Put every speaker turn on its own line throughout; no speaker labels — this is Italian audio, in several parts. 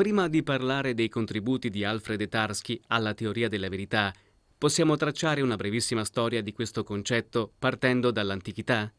Prima di parlare dei contributi di Alfred Tarski alla teoria della verità, possiamo tracciare una brevissima storia di questo concetto partendo dall'antichità?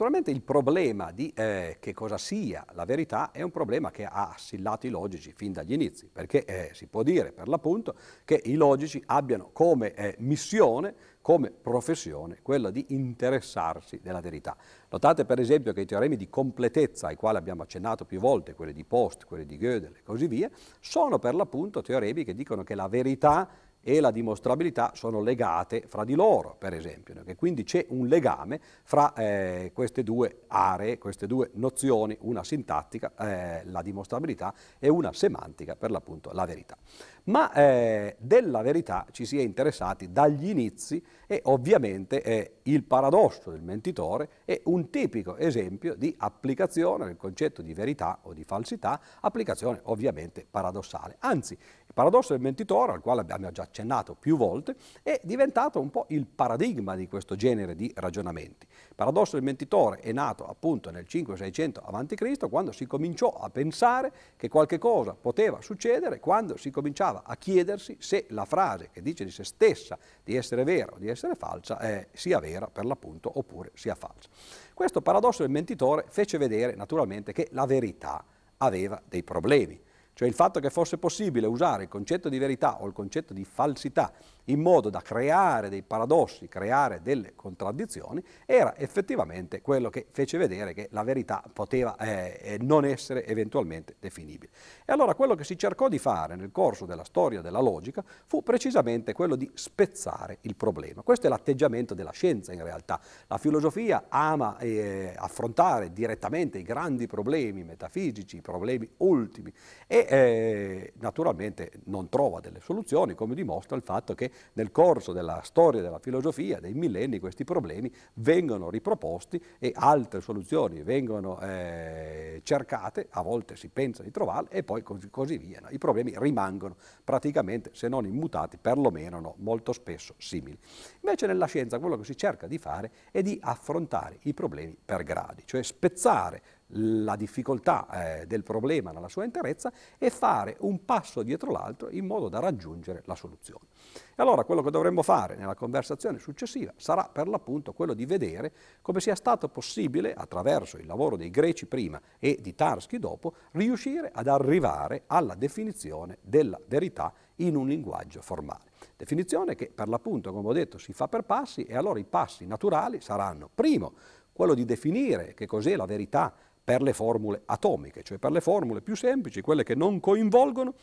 Naturalmente il problema di eh, che cosa sia la verità è un problema che ha assillato i logici fin dagli inizi, perché eh, si può dire per l'appunto che i logici abbiano come eh, missione, come professione, quella di interessarsi della verità. Notate per esempio che i teoremi di completezza ai quali abbiamo accennato più volte, quelli di Post, quelli di Gödel e così via, sono per l'appunto teoremi che dicono che la verità e la dimostrabilità sono legate fra di loro, per esempio, che quindi c'è un legame fra eh, queste due aree, queste due nozioni, una sintattica, eh, la dimostrabilità, e una semantica, per l'appunto la verità. Ma eh, della verità ci si è interessati dagli inizi e ovviamente il paradosso del mentitore è un tipico esempio di applicazione del concetto di verità o di falsità, applicazione ovviamente paradossale. Anzi, paradosso del mentitore, al quale abbiamo già accennato più volte, è diventato un po' il paradigma di questo genere di ragionamenti. Il paradosso del mentitore è nato appunto nel 500-600 a.C., quando si cominciò a pensare che qualche cosa poteva succedere, quando si cominciava a chiedersi se la frase che dice di se stessa di essere vera o di essere falsa eh, sia vera per l'appunto oppure sia falsa. Questo paradosso del mentitore fece vedere naturalmente che la verità aveva dei problemi cioè il fatto che fosse possibile usare il concetto di verità o il concetto di falsità in modo da creare dei paradossi, creare delle contraddizioni, era effettivamente quello che fece vedere che la verità poteva eh, eh, non essere eventualmente definibile. E allora quello che si cercò di fare nel corso della storia della logica fu precisamente quello di spezzare il problema. Questo è l'atteggiamento della scienza in realtà. La filosofia ama eh, affrontare direttamente i grandi problemi metafisici, i problemi ultimi e eh, naturalmente non trova delle soluzioni, come dimostra il fatto che nel corso della storia della filosofia, dei millenni, questi problemi vengono riproposti e altre soluzioni vengono eh, cercate, a volte si pensa di trovarle e poi così, così via. No? I problemi rimangono praticamente, se non immutati, perlomeno no, molto spesso simili. Invece nella scienza quello che si cerca di fare è di affrontare i problemi per gradi, cioè spezzare la difficoltà eh, del problema nella sua interezza e fare un passo dietro l'altro in modo da raggiungere la soluzione. E allora quello che dovremmo fare nella conversazione successiva sarà per l'appunto quello di vedere come sia stato possibile, attraverso il lavoro dei greci prima e di Tarski dopo, riuscire ad arrivare alla definizione della verità in un linguaggio formale. Definizione che per l'appunto, come ho detto, si fa per passi e allora i passi naturali saranno, primo, quello di definire che cos'è la verità per le formule atomiche, cioè per le formule più semplici, quelle che non coinvolgono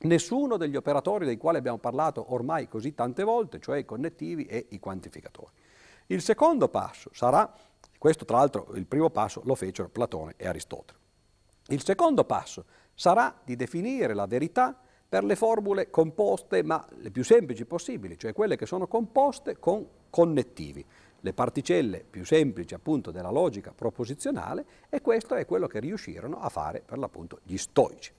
nessuno degli operatori dei quali abbiamo parlato ormai così tante volte, cioè i connettivi e i quantificatori. Il secondo passo sarà, questo tra l'altro il primo passo lo fecero Platone e Aristotele, il secondo passo sarà di definire la verità per le formule composte, ma le più semplici possibili, cioè quelle che sono composte con connettivi le particelle più semplici appunto della logica proposizionale e questo è quello che riuscirono a fare per l'appunto gli stoici.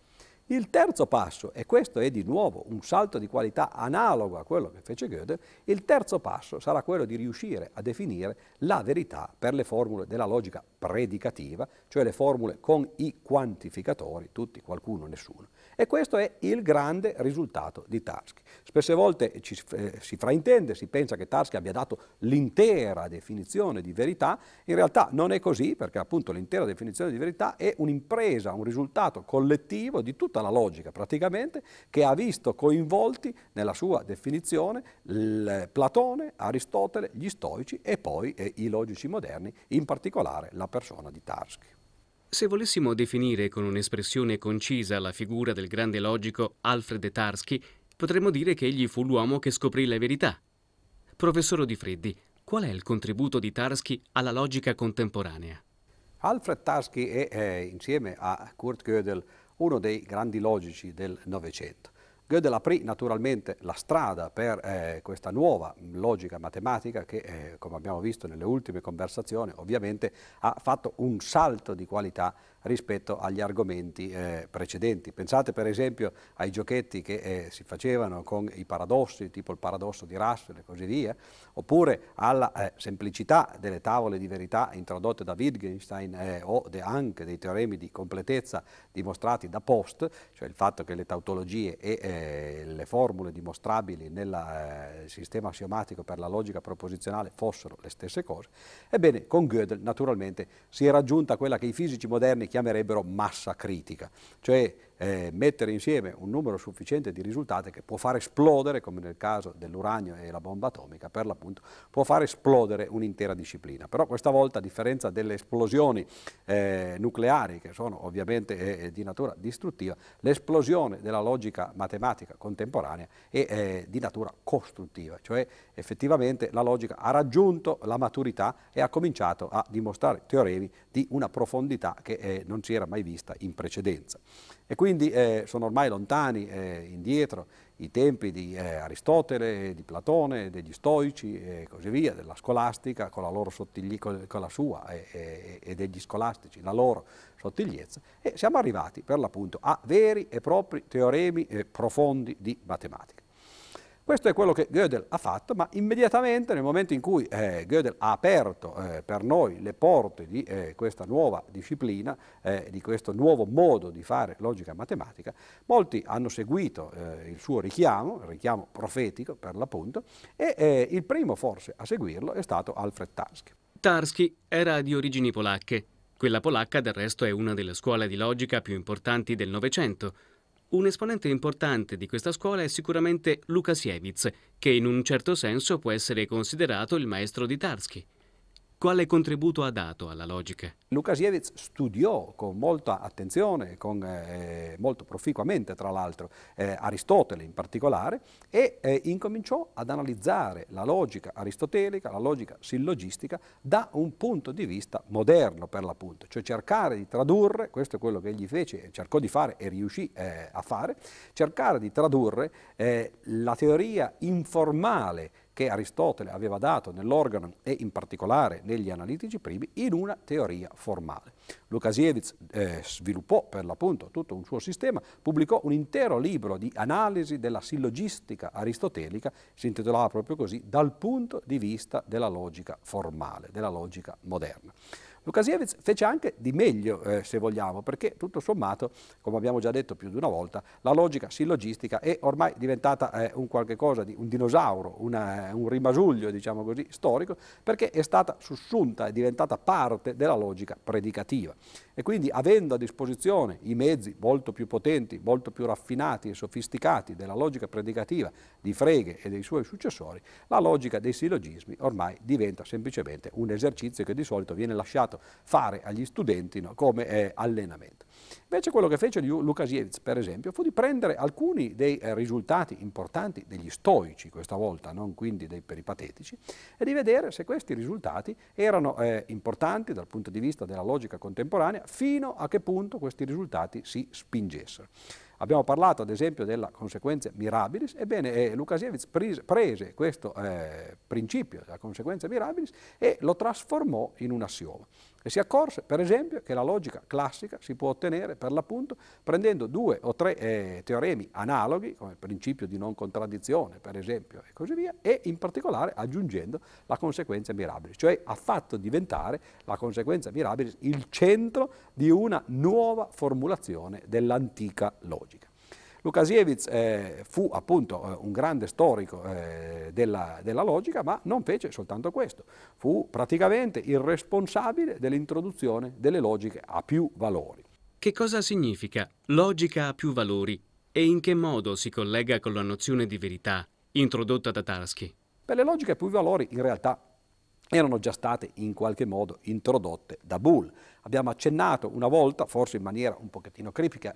Il terzo passo, e questo è di nuovo un salto di qualità analogo a quello che fece Goethe, il terzo passo sarà quello di riuscire a definire la verità per le formule della logica predicativa, cioè le formule con i quantificatori, tutti, qualcuno, nessuno. E questo è il grande risultato di Tarski. Spesse volte ci, eh, si fraintende, si pensa che Tarski abbia dato l'intera definizione di verità, in realtà non è così perché appunto l'intera definizione di verità è un'impresa, un risultato collettivo di tutta la logica praticamente che ha visto coinvolti nella sua definizione Platone, Aristotele, gli stoici e poi eh, i logici moderni, in particolare la persona di Tarski.
Se volessimo definire con un'espressione concisa la figura del grande logico Alfred Tarski, potremmo dire che egli fu l'uomo che scoprì la verità. Professor Di Freddi, qual è il contributo di Tarski alla logica contemporanea?
Alfred Tarski è, eh, insieme a Kurt Gödel, uno dei grandi logici del Novecento. Gödel aprì naturalmente la strada per eh, questa nuova logica matematica che, eh, come abbiamo visto nelle ultime conversazioni, ovviamente ha fatto un salto di qualità rispetto agli argomenti eh, precedenti. Pensate per esempio ai giochetti che eh, si facevano con i paradossi, tipo il paradosso di Russell e così via, oppure alla eh, semplicità delle tavole di verità introdotte da Wittgenstein eh, o de anche dei teoremi di completezza dimostrati da Post, cioè il fatto che le tautologie e eh, le formule dimostrabili nel eh, sistema assiomatico per la logica proposizionale fossero le stesse cose. Ebbene, con Gödel naturalmente si è raggiunta quella che i fisici moderni chiamerebbero massa critica, cioè eh, mettere insieme un numero sufficiente di risultati che può far esplodere, come nel caso dell'uranio e la bomba atomica, per l'appunto, può far esplodere un'intera disciplina. Però questa volta, a differenza delle esplosioni eh, nucleari, che sono ovviamente eh, eh di natura distruttiva, l'esplosione della logica matematica contemporanea è eh, di natura costruttiva, cioè effettivamente la logica ha raggiunto la maturità e ha cominciato a dimostrare teoremi di una profondità che eh, non si era mai vista in precedenza. E quindi eh, sono ormai lontani, eh, indietro, i tempi di eh, Aristotele, di Platone, degli stoici e così via, della scolastica con la, loro con, con la sua e, e, degli scolastici, la loro sottigliezza, e siamo arrivati per l'appunto a veri e propri teoremi eh, profondi di matematica. Questo è quello che Gödel ha fatto, ma immediatamente nel momento in cui eh, Gödel ha aperto eh, per noi le porte di eh, questa nuova disciplina, eh, di questo nuovo modo di fare logica matematica, molti hanno seguito eh, il suo richiamo, il richiamo profetico per l'appunto, e eh, il primo forse a seguirlo è stato Alfred Tarski.
Tarski era di origini polacche. Quella polacca del resto è una delle scuole di logica più importanti del Novecento un esponente importante di questa scuola è sicuramente Lukasiewicz, che in un certo senso può essere considerato il maestro di Tarski. Quale contributo ha dato alla logica?
Lukasiewicz studiò con molta attenzione, con, eh, molto proficuamente tra l'altro, eh, Aristotele in particolare e eh, incominciò ad analizzare la logica aristotelica, la logica sillogistica da un punto di vista moderno per l'appunto, cioè cercare di tradurre, questo è quello che egli fece, cercò di fare e riuscì eh, a fare, cercare di tradurre eh, la teoria informale che Aristotele aveva dato nell'organo e in particolare negli analitici primi in una teoria formale. Lukasiewicz eh, sviluppò per l'appunto tutto un suo sistema, pubblicò un intero libro di analisi della sillogistica aristotelica, si intitolava proprio così, dal punto di vista della logica formale, della logica moderna. Lukasiewicz fece anche di meglio, eh, se vogliamo, perché tutto sommato, come abbiamo già detto più di una volta, la logica sillogistica è ormai diventata eh, un qualche cosa di un dinosauro, una, un rimasuglio, diciamo così, storico, perché è stata sussunta, è diventata parte della logica predicativa. E quindi avendo a disposizione i mezzi molto più potenti, molto più raffinati e sofisticati della logica predicativa di Frege e dei suoi successori, la logica dei sillogismi ormai diventa semplicemente un esercizio che di solito viene lasciato fare agli studenti no, come eh, allenamento. Invece quello che fece Lukasiewicz, per esempio, fu di prendere alcuni dei eh, risultati importanti degli stoici, questa volta, non quindi dei peripatetici, e di vedere se questi risultati erano eh, importanti dal punto di vista della logica contemporanea, fino a che punto questi risultati si spingessero. Abbiamo parlato ad esempio della conseguenza mirabilis, ebbene eh, Lukasiewicz prese, questo eh, principio della conseguenza mirabilis e lo trasformò in un assioma. E si accorse, per esempio, che la logica classica si può ottenere per l'appunto prendendo due o tre eh, teoremi analoghi, come il principio di non contraddizione, per esempio, e così via, e in particolare aggiungendo la conseguenza mirabilis, cioè ha fatto diventare la conseguenza mirabilis il centro di una nuova formulazione dell'antica logica. Lukasiewicz eh, fu appunto eh, un grande storico eh, della, della, logica, ma non fece soltanto questo, fu praticamente il responsabile dell'introduzione delle logiche a più valori.
Che cosa significa logica a più valori e in che modo si collega con la nozione di verità introdotta da Tarski?
Per le logiche a più valori in realtà erano già state in qualche modo introdotte da Bull. Abbiamo accennato una volta, forse in maniera un pochettino criptica,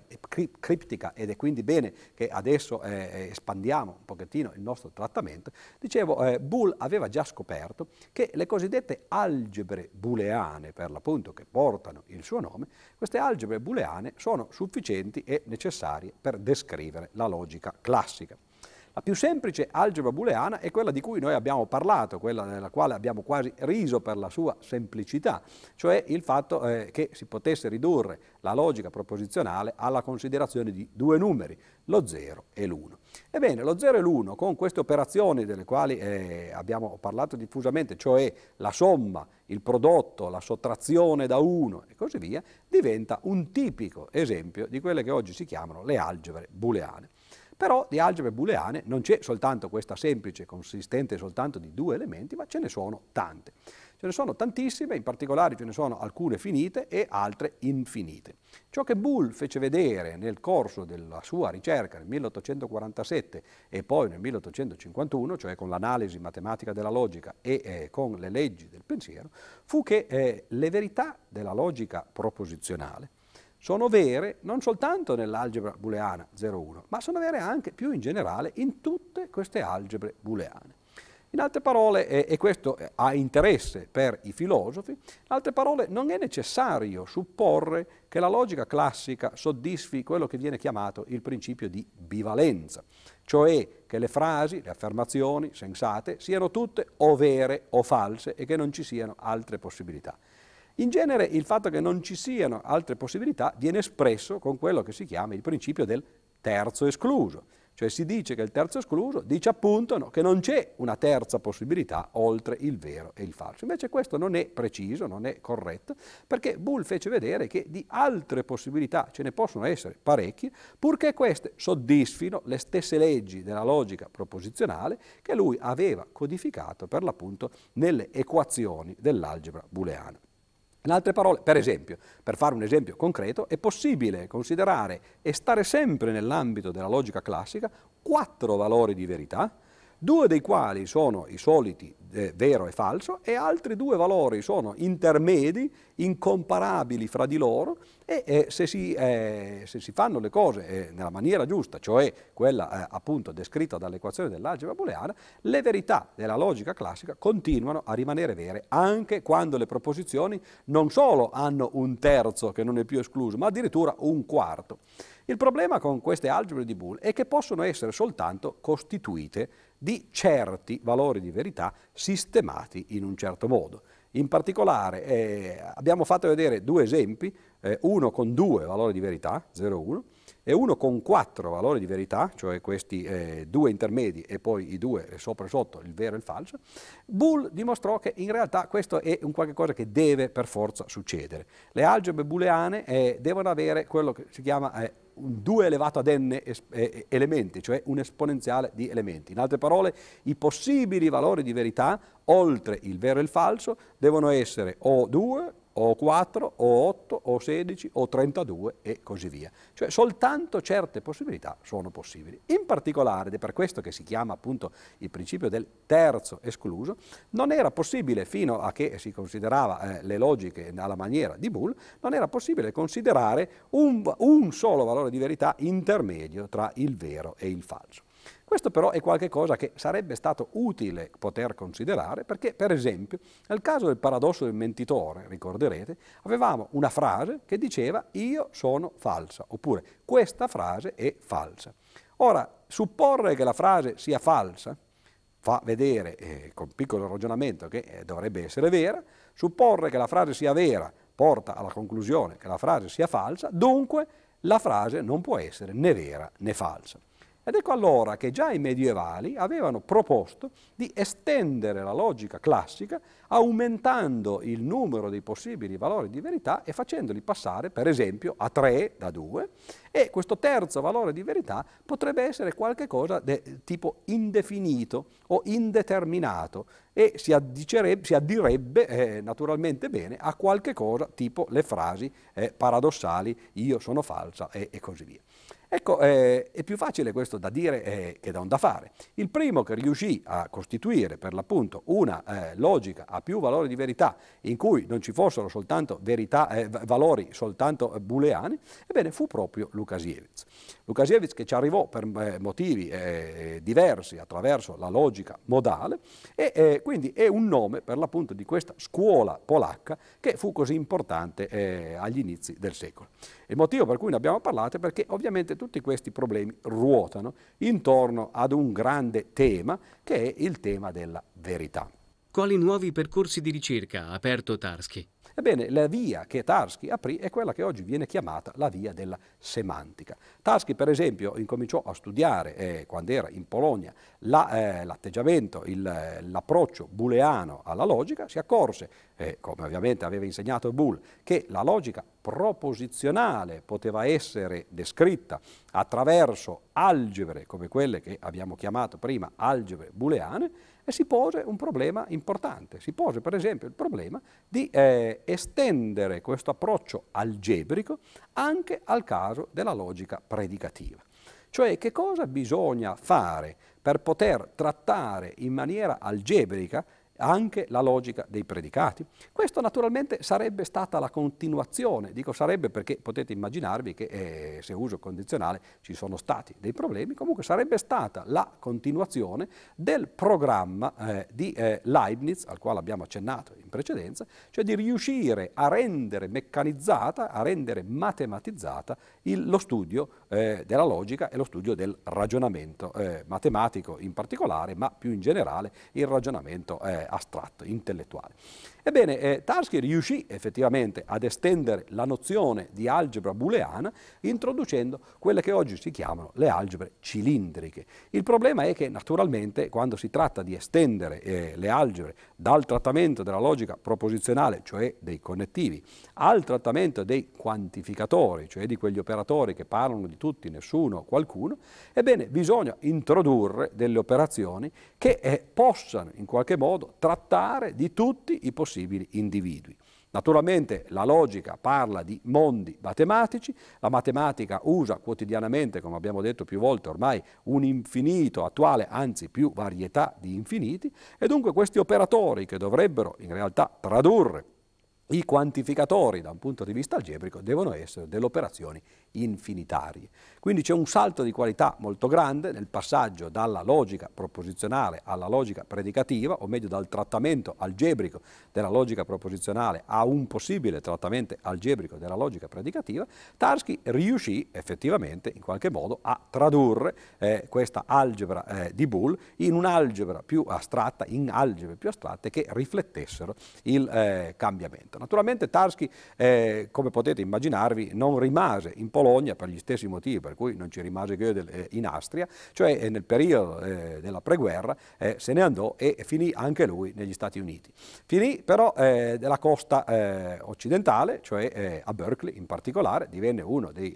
criptica ed è quindi bene che adesso eh, eh, espandiamo un pochettino il nostro trattamento, dicevo, eh, Bull aveva già scoperto che le cosiddette algebre booleane, per l'appunto che portano il suo nome, queste algebre booleane sono sufficienti e necessarie per descrivere la logica classica. La più semplice algebra booleana è quella di cui noi abbiamo parlato, quella nella quale abbiamo quasi riso per la sua semplicità, cioè il fatto eh, che si potesse ridurre la logica proposizionale alla considerazione di due numeri, lo 0 e l'1. Ebbene, lo 0 e l'1 con queste operazioni delle quali eh, abbiamo parlato diffusamente, cioè la somma, il prodotto, la sottrazione da 1 e così via, diventa un tipico esempio di quelle che oggi si chiamano le algebre booleane. Però di algebre booleane non c'è soltanto questa semplice, consistente soltanto di due elementi, ma ce ne sono tante. Ce ne sono tantissime, in particolare ce ne sono alcune finite e altre infinite. Ciò che Boole fece vedere nel corso della sua ricerca nel 1847 e poi nel 1851, cioè con l'analisi matematica della logica e eh, con le leggi del pensiero, fu che eh, le verità della logica proposizionale sono vere non soltanto nell'algebra booleana 0,1, ma sono vere anche più in generale in tutte queste algebre booleane. In altre parole, e questo ha interesse per i filosofi, in altre parole non è necessario supporre che la logica classica soddisfi quello che viene chiamato il principio di bivalenza, cioè che le frasi, le affermazioni sensate siano tutte o vere o false e che non ci siano altre possibilità. In genere il fatto che non ci siano altre possibilità viene espresso con quello che si chiama il principio del terzo escluso, cioè si dice che il terzo escluso dice appunto no, che non c'è una terza possibilità oltre il vero e il falso. Invece questo non è preciso, non è corretto, perché Bull fece vedere che di altre possibilità ce ne possono essere parecchie, purché queste soddisfino le stesse leggi della logica proposizionale che lui aveva codificato per l'appunto nelle equazioni dell'algebra booleana. In altre parole, per esempio, per fare un esempio concreto, è possibile considerare e stare sempre nell'ambito della logica classica quattro valori di verità, due dei quali sono i soliti eh, vero e falso e altri due valori sono intermedi, incomparabili fra di loro e eh, se, si, eh, se, si, fanno le cose eh, nella maniera giusta, cioè quella eh, appunto descritta dall'equazione dell'algebra booleana, le verità della logica classica continuano a rimanere vere anche quando le proposizioni non solo hanno un terzo che non è più escluso, ma addirittura un quarto. Il problema con queste algebre di Boole è che possono essere soltanto costituite di certi valori di verità sistemati in un certo modo. In particolare eh, abbiamo fatto vedere due esempi, eh, uno con due valori di verità, 0 1, e uno con quattro valori di verità, cioè questi eh, due intermedi e poi i due sopra e sotto, il vero e il falso, Boole dimostrò che in realtà questo è un qualche cosa che deve per forza succedere. Le algebre booleane eh, devono avere quello che si chiama eh, 2 elevato ad n elementi, cioè un esponenziale di elementi. In altre parole, i possibili valori di verità, oltre il vero e il falso, devono essere o 2 o 4 o 8 o 16 o 32 e così via. Cioè soltanto certe possibilità sono possibili. In particolare, ed è per questo che si chiama appunto il principio del terzo escluso, non era possibile fino a che si considerava eh, le logiche alla maniera di Boole, non era possibile considerare un, un solo valore di verità intermedio tra il vero e il falso. Questo però è qualcosa che sarebbe stato utile poter considerare perché, per esempio, nel caso del paradosso del mentitore, ricorderete, avevamo una frase che diceva io sono falsa, oppure questa frase è falsa. Ora, supporre che la frase sia falsa fa vedere, eh, con piccolo ragionamento, che eh, dovrebbe essere vera, supporre che la frase sia vera porta alla conclusione che la frase sia falsa, dunque la frase non può essere né vera né falsa. Ed ecco allora che già i medievali avevano proposto di estendere la logica classica aumentando il numero dei possibili valori di verità e facendoli passare per esempio a 3 da 2 e questo terzo valore di verità potrebbe essere qualcosa di tipo indefinito o indeterminato e si, si addirebbe eh, naturalmente bene a qualche cosa tipo le frasi eh, paradossali io sono falsa e, e così via. Ecco, eh, è più facile questo da dire eh, che da un da fare. Il primo che riuscì a costituire per l'appunto una eh, logica a più valori di verità in cui non ci fossero soltanto verità, eh, valori soltanto booleani, ebbene fu proprio Lukasiewicz. Lukasiewicz che ci arrivò per eh, motivi eh, diversi attraverso la logica modale e quindi è un nome per l'appunto di questa scuola polacca che fu così importante agli inizi del secolo. Il motivo per cui ne abbiamo parlato è perché ovviamente tutti questi problemi ruotano intorno ad un grande tema che è il tema della verità.
Quali nuovi percorsi di ricerca ha aperto Tarski?
Ebbene, la via che Tarski aprì è quella che oggi viene chiamata la via della semantica. Tarski, per esempio, incominciò a studiare, eh, quando era in Polonia, la, eh, l'atteggiamento, il, l'approccio booleano alla logica, si accorse, eh, come ovviamente aveva insegnato Boole, che la logica proposizionale poteva essere descritta attraverso algebre come quelle che abbiamo chiamato prima algebre booleane, e si pose un problema importante. Si pose per esempio il problema di eh, estendere questo approccio algebrico anche al caso della logica predicativa. Cioè che cosa bisogna fare per poter trattare in maniera algebrica anche la logica dei predicati. Questo naturalmente sarebbe stata la continuazione, dico sarebbe perché potete immaginarvi che eh, se uso condizionale ci sono stati dei problemi, comunque sarebbe stata la continuazione del programma eh, di eh, Leibniz, al quale abbiamo accennato in precedenza, cioè di riuscire a rendere meccanizzata, a rendere matematizzata il, lo studio eh, della logica e lo studio del ragionamento eh, matematico in particolare, ma più in generale il ragionamento eh, astratto, intellettuale. Ebbene, eh, Tarski riuscì effettivamente ad estendere la nozione di algebra booleana introducendo quelle che oggi si chiamano le algebre cilindriche. Il problema è che naturalmente quando si tratta di estendere eh, le algebre dal trattamento della logica proposizionale, cioè dei connettivi, al trattamento dei quantificatori, cioè di quegli operatori che parlano di tutti, nessuno, qualcuno, ebbene bisogna introdurre delle operazioni che eh, possano in qualche modo trattare di tutti i possibili possibili individui. Naturalmente la logica parla di mondi matematici, la matematica usa quotidianamente, come abbiamo detto più volte ormai, un infinito attuale, anzi più varietà di infiniti, e dunque questi operatori che dovrebbero in realtà tradurre i quantificatori da un punto di vista algebrico devono essere delle operazioni infinitarie. Quindi c'è un salto di qualità molto grande nel passaggio dalla logica proposizionale alla logica predicativa, o meglio dal trattamento algebrico della logica proposizionale a un possibile trattamento algebrico della logica predicativa. Tarski riuscì effettivamente in qualche modo a tradurre eh, questa algebra eh, di Boole in un'algebra più astratta, in algebre più astratte che riflettessero il eh, cambiamento. Naturalmente Tarski, eh, come potete immaginarvi, non rimase in Polonia per gli stessi motivi per cui non ci rimase Gödel eh, in Austria, cioè eh, nel periodo eh, della preguerra se ne andò e finì anche lui negli Stati Uniti. Finì però della costa occidentale, cioè a Berkeley in particolare, divenne uno dei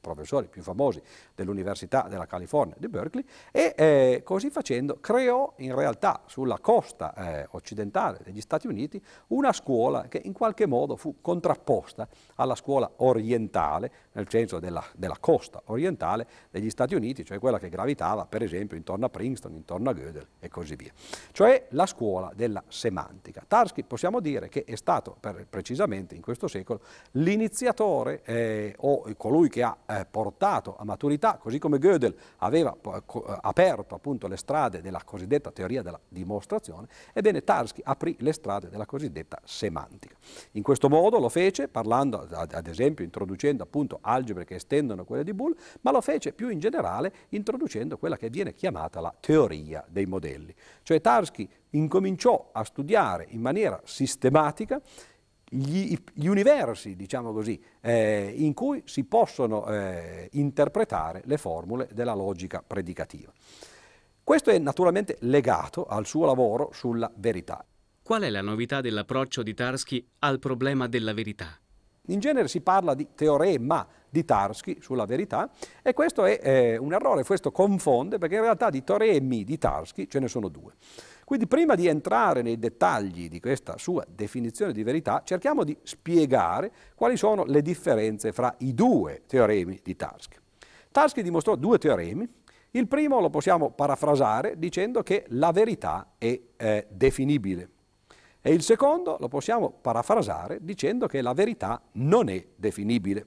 professori più famosi dell'Università della California di Berkeley e così facendo creò in realtà sulla costa occidentale degli Stati Uniti una scuola che in qualche modo fu contrapposta alla scuola orientale, nel senso della, della costa orientale degli Stati Uniti, cioè quella che gravitava per esempio intorno a Princeton, intorno a Gödel e così via. Cioè la scuola della semantica. Tarski possiamo dire che è stato per, precisamente in questo secolo l'iniziatore eh, o colui che ha eh, portato a maturità, così come Gödel aveva eh, aperto appunto le strade della cosiddetta teoria della dimostrazione, ebbene Tarski aprì le strade della cosiddetta semantica. In questo modo lo fece parlando ad esempio introducendo appunto algebre che estendono quelle di Boole, ma lo fece più in generale introducendo quella che viene chiamata la teoria dei modelli. Cioè Tarski incominciò a studiare in maniera sistematica gli, gli universi, diciamo così, eh, in cui si possono eh, interpretare le formule della logica predicativa. Questo è naturalmente legato al suo lavoro sulla verità.
Qual è la novità dell'approccio di Tarski al problema della verità?
In genere si parla di teorema di Tarski sulla verità e questo è eh, un errore, questo confonde perché in realtà di teoremi di Tarski ce ne sono due. Quindi prima di entrare nei dettagli di questa sua definizione di verità, cerchiamo di spiegare quali sono le differenze fra i due teoremi di Tarski. Tarski dimostrò due teoremi. Il primo lo possiamo parafrasare dicendo che la verità è eh, definibile. E il secondo lo possiamo parafrasare dicendo che la verità non è definibile.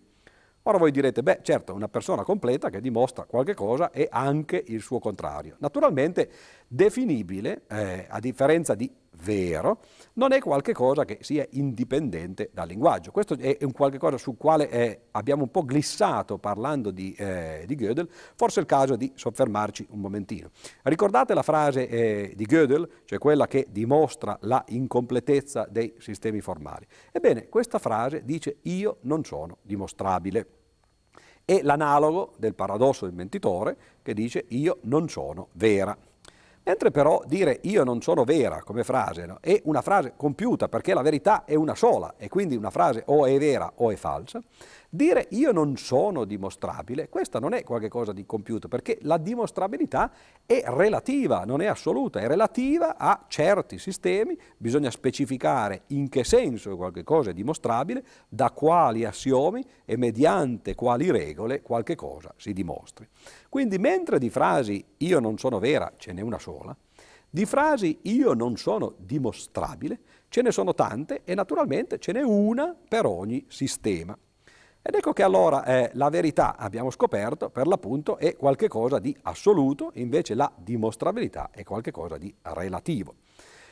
Ora voi direte, beh certo, una persona completa che dimostra qualche cosa è anche il suo contrario. Naturalmente definibile, eh, a differenza di vero, non è qualcosa che sia indipendente dal linguaggio. Questo è un qualche cosa sul quale eh, abbiamo un po' glissato parlando di, eh, di, Gödel, forse è il caso di soffermarci un momentino. Ricordate la frase eh, di Gödel, cioè quella che dimostra la incompletezza dei sistemi formali? Ebbene, questa frase dice io non sono dimostrabile. È l'analogo del paradosso del mentitore che dice io non sono vera. Mentre però dire io non sono vera come frase no, è una frase compiuta perché la verità è una sola e quindi una frase o è vera o è falsa, Dire io non sono dimostrabile, questa non è qualcosa di compiuto, perché la dimostrabilità è relativa, non è assoluta, è relativa a certi sistemi, bisogna specificare in che senso qualche cosa è dimostrabile, da quali assiomi e mediante quali regole qualche cosa si dimostri. Quindi mentre di frasi io non sono vera ce n'è una sola, di frasi io non sono dimostrabile ce ne sono tante e naturalmente ce n'è una per ogni sistema. Ed ecco che allora eh, la verità, abbiamo scoperto, per l'appunto è qualcosa di assoluto, invece la dimostrabilità è qualcosa di relativo.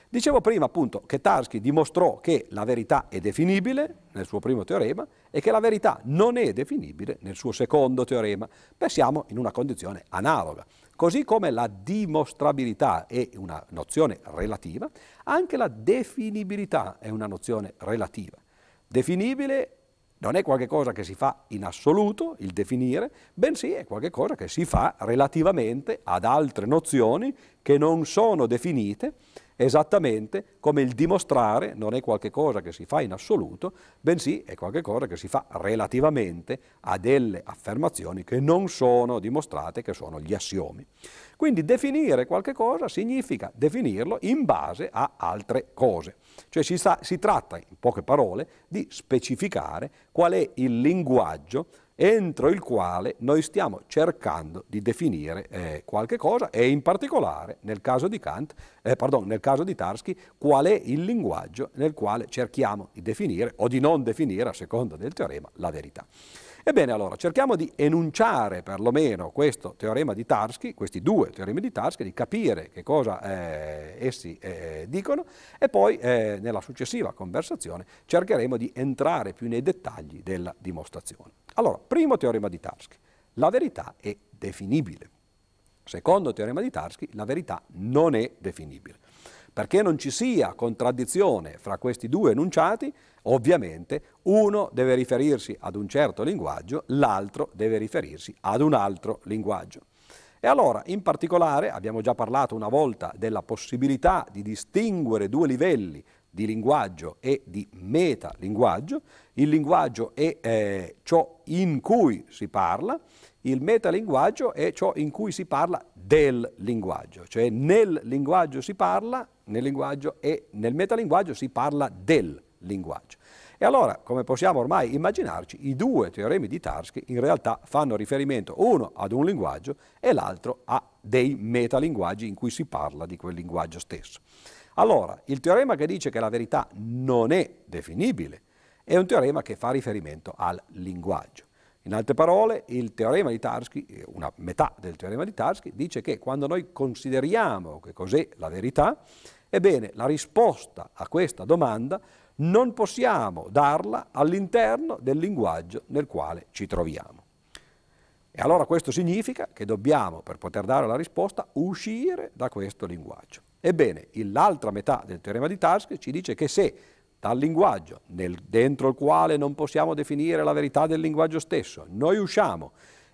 Dicevo prima appunto che Tarski dimostrò che la verità è definibile nel suo primo teorema e che la verità non è definibile nel suo secondo teorema. Beh, siamo in una condizione analoga. Così come la dimostrabilità è una nozione relativa, anche la definibilità è una nozione relativa. Definibile non è qualcosa che si fa in assoluto, il definire, bensì è qualcosa che si fa relativamente ad altre nozioni che non sono definite, esattamente come il dimostrare non è qualcosa che si fa in assoluto, bensì è qualcosa che si fa relativamente a delle affermazioni che non sono dimostrate, che sono gli assiomi. Quindi definire qualche cosa significa definirlo in base a altre cose. Cioè si, sta, si tratta, in poche parole, di specificare qual è il linguaggio entro il quale noi stiamo cercando di definire eh, qualche cosa e in particolare nel caso di Kant, eh, pardon, nel caso di Tarski, qual è il linguaggio nel quale cerchiamo di definire o di non definire, a seconda del teorema, la verità. Ebbene allora, cerchiamo di enunciare perlomeno questo teorema di Tarski, questi due teoremi di Tarski, di capire che cosa eh, essi eh, dicono e poi eh, nella successiva conversazione cercheremo di entrare più nei dettagli della dimostrazione. Allora, primo teorema di Tarski, la verità è definibile. Secondo teorema di Tarski, la verità non è definibile. Perché non ci sia contraddizione fra questi due enunciati, ovviamente uno deve riferirsi ad un certo linguaggio, l'altro deve riferirsi ad un altro linguaggio. E allora, in particolare, abbiamo già parlato una volta della possibilità di distinguere due livelli di linguaggio e di metalinguaggio. Il linguaggio è eh, ciò in cui si parla, il metalinguaggio è ciò in cui si parla del linguaggio, cioè nel linguaggio si parla, nel linguaggio e nel metalinguaggio si parla del linguaggio. E allora, come possiamo ormai immaginarci, i due teoremi di Tarski in realtà fanno riferimento uno ad un linguaggio e l'altro a dei metalinguaggi in cui si parla di quel linguaggio stesso. Allora, il teorema che dice che la verità non è definibile è un teorema che fa riferimento al linguaggio. In altre parole, il teorema di Tarski, una metà del teorema di Tarski, dice che quando noi consideriamo che cos'è la verità, ebbene la risposta a questa domanda non possiamo darla all'interno del linguaggio nel quale ci troviamo. E allora questo significa che dobbiamo, per poter dare la risposta, uscire da questo linguaggio. Ebbene, l'altra metà del teorema di Tarski ci dice che se dal linguaggio, nel, dentro il quale non possiamo definire la verità del linguaggio stesso. Noi usciamo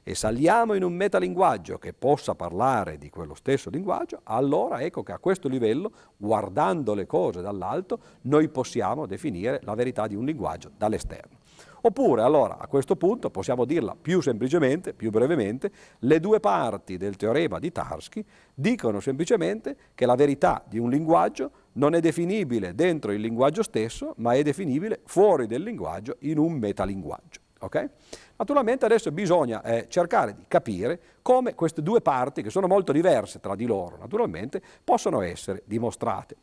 e saliamo in un metalinguaggio che possa parlare di quello stesso linguaggio, allora ecco che a questo livello, guardando le cose dall'alto, noi possiamo definire la verità di un linguaggio dall'esterno. Oppure allora a questo punto possiamo dirla più semplicemente, più brevemente, le due parti del teorema di Tarski dicono semplicemente che la verità di un linguaggio non è definibile dentro il linguaggio stesso, ma è definibile fuori del linguaggio in un metalinguaggio. Okay? Naturalmente adesso bisogna eh, cercare di capire come queste due parti, che sono molto diverse tra di loro, naturalmente, possono essere dimostrate.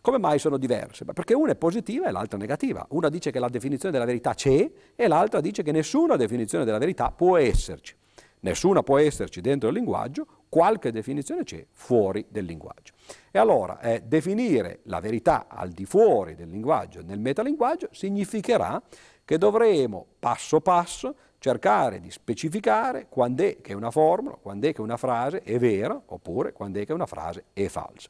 Come mai sono diverse? Perché una è positiva e l'altra negativa. Una dice che la definizione della verità c'è e l'altra dice che nessuna definizione della verità può esserci. Nessuna può esserci dentro il linguaggio, qualche definizione c'è fuori del linguaggio. E allora eh, definire la verità al di fuori del linguaggio, nel metalinguaggio, significherà che dovremo passo passo cercare di specificare quando è che una formula, quando è che una frase è vera oppure quando è che una frase è falsa.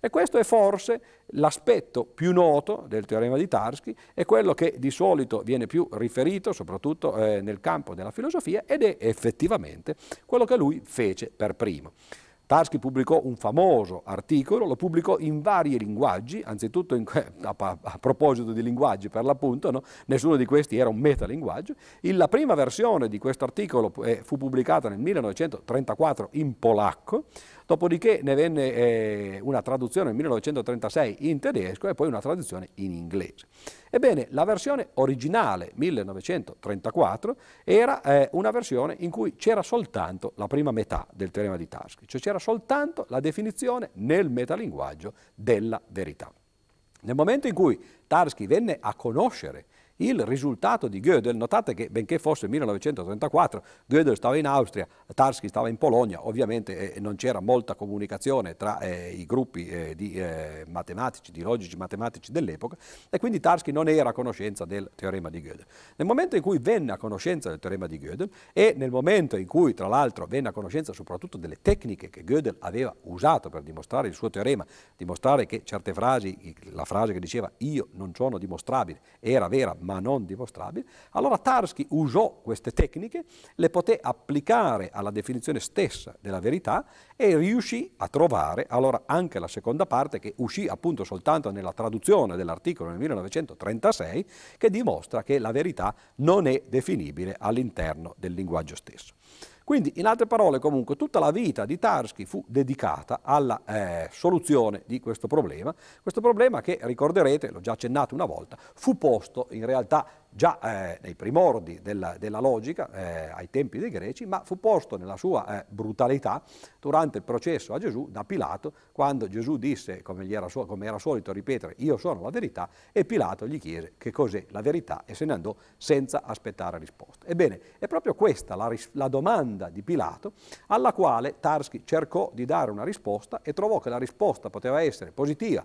E questo è forse l'aspetto più noto del teorema di Tarski, è quello che di solito viene più riferito, soprattutto eh, nel campo della filosofia, ed è effettivamente quello che lui fece per primo. Tarski pubblicò un famoso articolo, lo pubblicò in vari linguaggi, anzitutto in, a, a, proposito di linguaggi per l'appunto, no? nessuno di questi era un metalinguaggio. La prima versione di questo articolo eh, fu pubblicata nel 1934 in polacco, dopodiché ne venne eh, una traduzione nel 1936 in tedesco e poi una traduzione in inglese. Ebbene, la versione originale 1934 era eh, una versione in cui c'era soltanto la prima metà del teorema di Tarski, cioè c'era soltanto la definizione nel metalinguaggio della verità. Nel momento in cui Tarski venne a conoscere il risultato di Gödel, notate che benché fosse 1934, Gödel stava in Austria, Tarski stava in Polonia, ovviamente eh, non c'era molta comunicazione tra eh, i gruppi eh, di eh, matematici, di logici matematici dell'epoca e quindi Tarski non era a conoscenza del teorema di Gödel. Nel momento in cui venne a conoscenza del teorema di Gödel e nel momento in cui tra l'altro venne a conoscenza soprattutto delle tecniche che Gödel aveva usato per dimostrare il suo teorema, dimostrare che certe frasi, la frase che diceva io non sono dimostrabile, era vera ma non dimostrabili, allora Tarski usò queste tecniche, le poté applicare alla definizione stessa della verità e riuscì a trovare allora anche la seconda parte che uscì appunto soltanto nella traduzione dell'articolo nel 1936 che dimostra che la verità non è definibile all'interno del linguaggio stesso. Quindi, in altre parole, comunque, tutta la vita di Tarski fu dedicata alla eh, soluzione di questo problema, questo problema che, ricorderete, l'ho già accennato una volta, fu posto in realtà già eh, nei primordi della, della logica, eh, ai tempi dei greci, ma fu posto nella sua eh, brutalità durante il processo a Gesù da Pilato, quando Gesù disse, come era, come era, solito ripetere, io sono la verità, e Pilato gli chiese che cos'è la verità e se ne andò senza aspettare risposta. Ebbene, è proprio questa la, la domanda di Pilato alla quale Tarski cercò di dare una risposta e trovò che la risposta poteva essere positiva,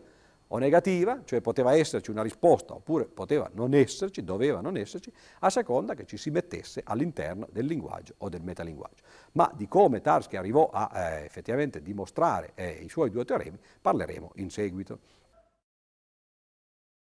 o negativa, cioè poteva esserci una risposta oppure poteva non esserci, doveva non esserci, a seconda che ci si mettesse all'interno del linguaggio o del metalinguaggio. Ma di come Tarski arrivò a eh, effettivamente dimostrare eh, i suoi due teoremi parleremo in seguito.